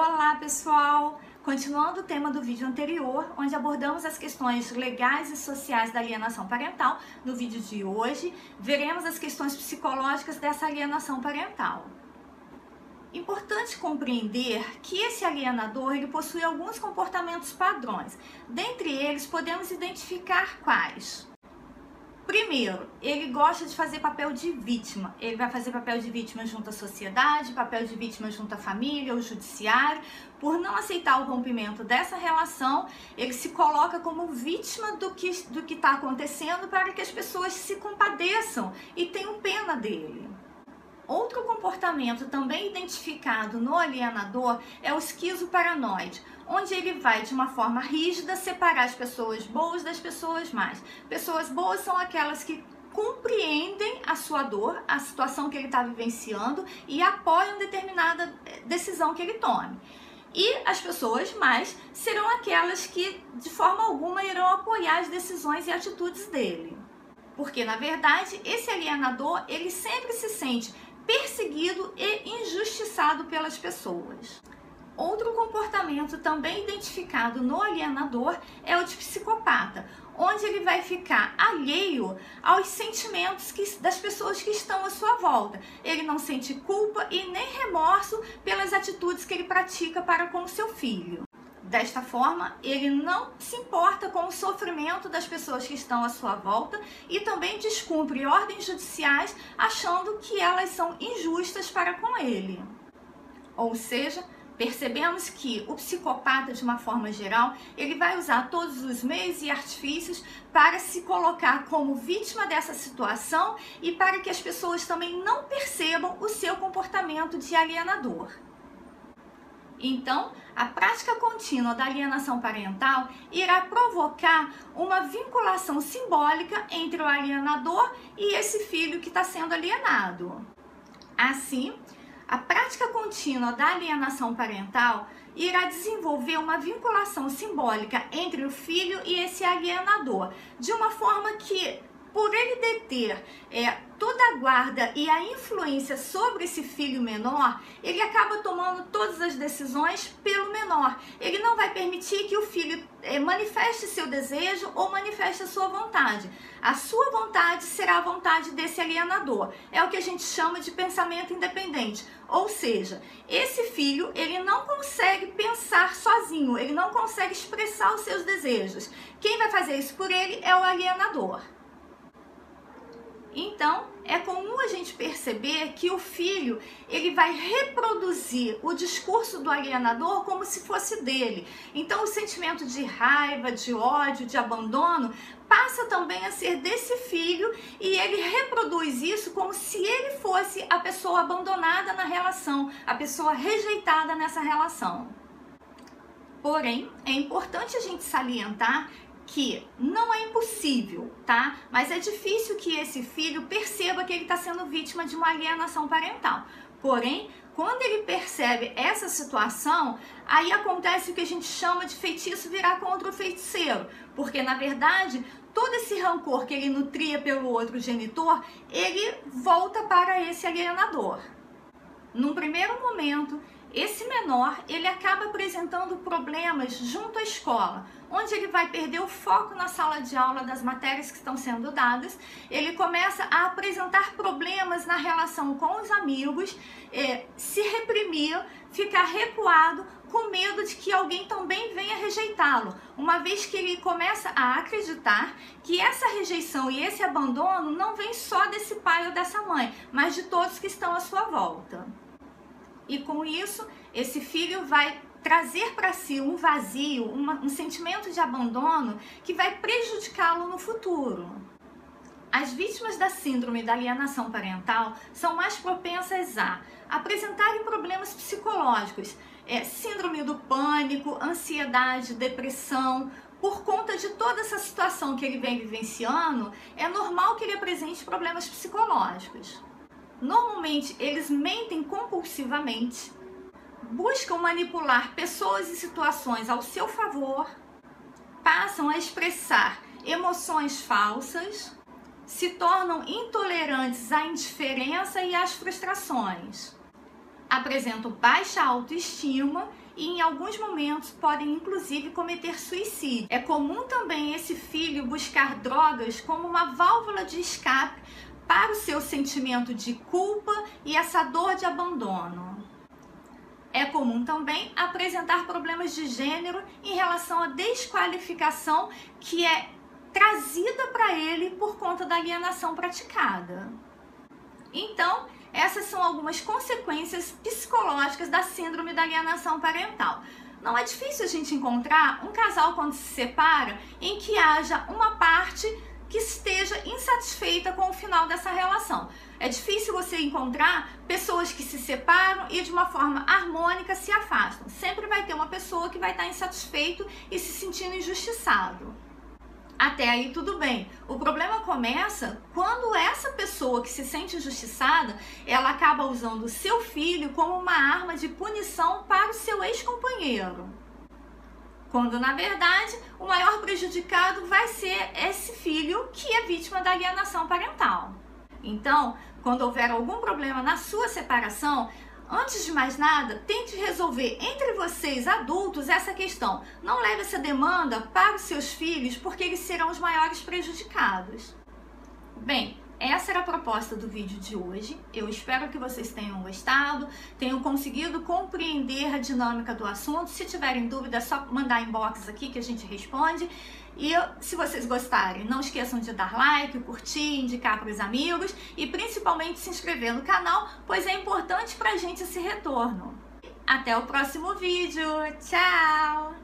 Olá pessoal! Continuando o tema do vídeo anterior, onde abordamos as questões legais e sociais da alienação parental, no vídeo de hoje veremos as questões psicológicas dessa alienação parental. Importante compreender que esse alienador ele possui alguns comportamentos padrões. Dentre eles, podemos identificar quais? Primeiro, ele gosta de fazer papel de vítima. Ele vai fazer papel de vítima junto à sociedade, papel de vítima junto à família, ao judiciário. Por não aceitar o rompimento dessa relação, ele se coloca como vítima do que do que está acontecendo para que as pessoas se compadeçam e tenham pena dele. Outro comportamento também identificado no alienador é o esquizoparanoide, onde ele vai de uma forma rígida separar as pessoas boas das pessoas más. Pessoas boas são aquelas que compreendem a sua dor, a situação que ele está vivenciando e apoiam determinada eh, decisão que ele tome. E as pessoas mais serão aquelas que de forma alguma irão apoiar as decisões e atitudes dele. Porque na verdade, esse alienador, ele sempre se sente perseguido e injustiçado pelas pessoas. Outro comportamento também identificado no alienador é o de psicopata, onde ele vai ficar alheio aos sentimentos que, das pessoas que estão à sua volta. Ele não sente culpa e nem remorso pelas atitudes que ele pratica para com seu filho. Desta forma, ele não se importa com o sofrimento das pessoas que estão à sua volta e também descumpre ordens judiciais achando que elas são injustas para com ele. Ou seja, percebemos que o psicopata, de uma forma geral, ele vai usar todos os meios e artifícios para se colocar como vítima dessa situação e para que as pessoas também não percebam o seu comportamento de alienador. Então, a prática contínua da alienação parental irá provocar uma vinculação simbólica entre o alienador e esse filho que está sendo alienado. Assim, a prática contínua da alienação parental irá desenvolver uma vinculação simbólica entre o filho e esse alienador, de uma forma que por ele deter é, toda a guarda e a influência sobre esse filho menor, ele acaba tomando todas as decisões pelo menor. Ele não vai permitir que o filho é, manifeste seu desejo ou manifeste a sua vontade. A sua vontade será a vontade desse alienador. É o que a gente chama de pensamento independente. Ou seja, esse filho ele não consegue pensar sozinho, ele não consegue expressar os seus desejos. Quem vai fazer isso por ele é o alienador. Então, é comum a gente perceber que o filho, ele vai reproduzir o discurso do alienador como se fosse dele. Então, o sentimento de raiva, de ódio, de abandono passa também a ser desse filho e ele reproduz isso como se ele fosse a pessoa abandonada na relação, a pessoa rejeitada nessa relação. Porém, é importante a gente salientar que não é impossível, tá? Mas é difícil que esse filho perceba que ele está sendo vítima de uma alienação parental. Porém, quando ele percebe essa situação, aí acontece o que a gente chama de feitiço virar contra o feiticeiro, porque na verdade todo esse rancor que ele nutria pelo outro genitor, ele volta para esse alienador. Num primeiro momento, esse menor ele acaba apresentando problemas junto à escola, onde ele vai perder o foco na sala de aula das matérias que estão sendo dadas, ele começa a apresentar problemas na relação com os amigos, é, se reprimir, ficar recuado, com medo de que alguém também venha rejeitá-lo, uma vez que ele começa a acreditar que essa rejeição e esse abandono não vem só desse pai ou dessa mãe, mas de todos que estão à sua volta. E com isso, esse filho vai trazer para si um vazio, uma, um sentimento de abandono que vai prejudicá-lo no futuro. As vítimas da síndrome da alienação parental são mais propensas a apresentarem problemas psicológicos, é, síndrome do pânico, ansiedade, depressão. Por conta de toda essa situação que ele vem vivenciando, é normal que ele apresente problemas psicológicos. Normalmente, eles mentem compulsivamente, buscam manipular pessoas e situações ao seu favor, passam a expressar emoções falsas, se tornam intolerantes à indiferença e às frustrações. apresentam baixa autoestima e em alguns momentos podem inclusive cometer suicídio. É comum também esse filho buscar drogas como uma válvula de escape para o seu sentimento de culpa e essa dor de abandono. É comum também apresentar problemas de gênero em relação à desqualificação que é trazida para ele por conta da alienação praticada. Então, essas são algumas consequências psicológicas da síndrome da alienação parental. Não é difícil a gente encontrar um casal quando se separa em que haja uma parte que esteja insatisfeita com o final dessa relação. É difícil você encontrar pessoas que se separam e de uma forma harmônica se afastam. Sempre vai ter uma pessoa que vai estar insatisfeito e se sentindo injustiçado. Até aí tudo bem. O problema começa quando essa pessoa que se sente injustiçada, ela acaba usando o seu filho como uma arma de punição para o seu ex-companheiro. Quando na verdade o maior prejudicado vai ser esse filho que é vítima da alienação parental. Então, quando houver algum problema na sua separação, Antes de mais nada, tente resolver entre vocês adultos essa questão. Não leve essa demanda para os seus filhos, porque eles serão os maiores prejudicados. Bem, essa era a proposta do vídeo de hoje. Eu espero que vocês tenham gostado, tenham conseguido compreender a dinâmica do assunto. Se tiverem dúvida, é só mandar inbox aqui que a gente responde. E se vocês gostarem, não esqueçam de dar like, curtir, indicar para os amigos e principalmente se inscrever no canal, pois é importante para a gente esse retorno. Até o próximo vídeo. Tchau!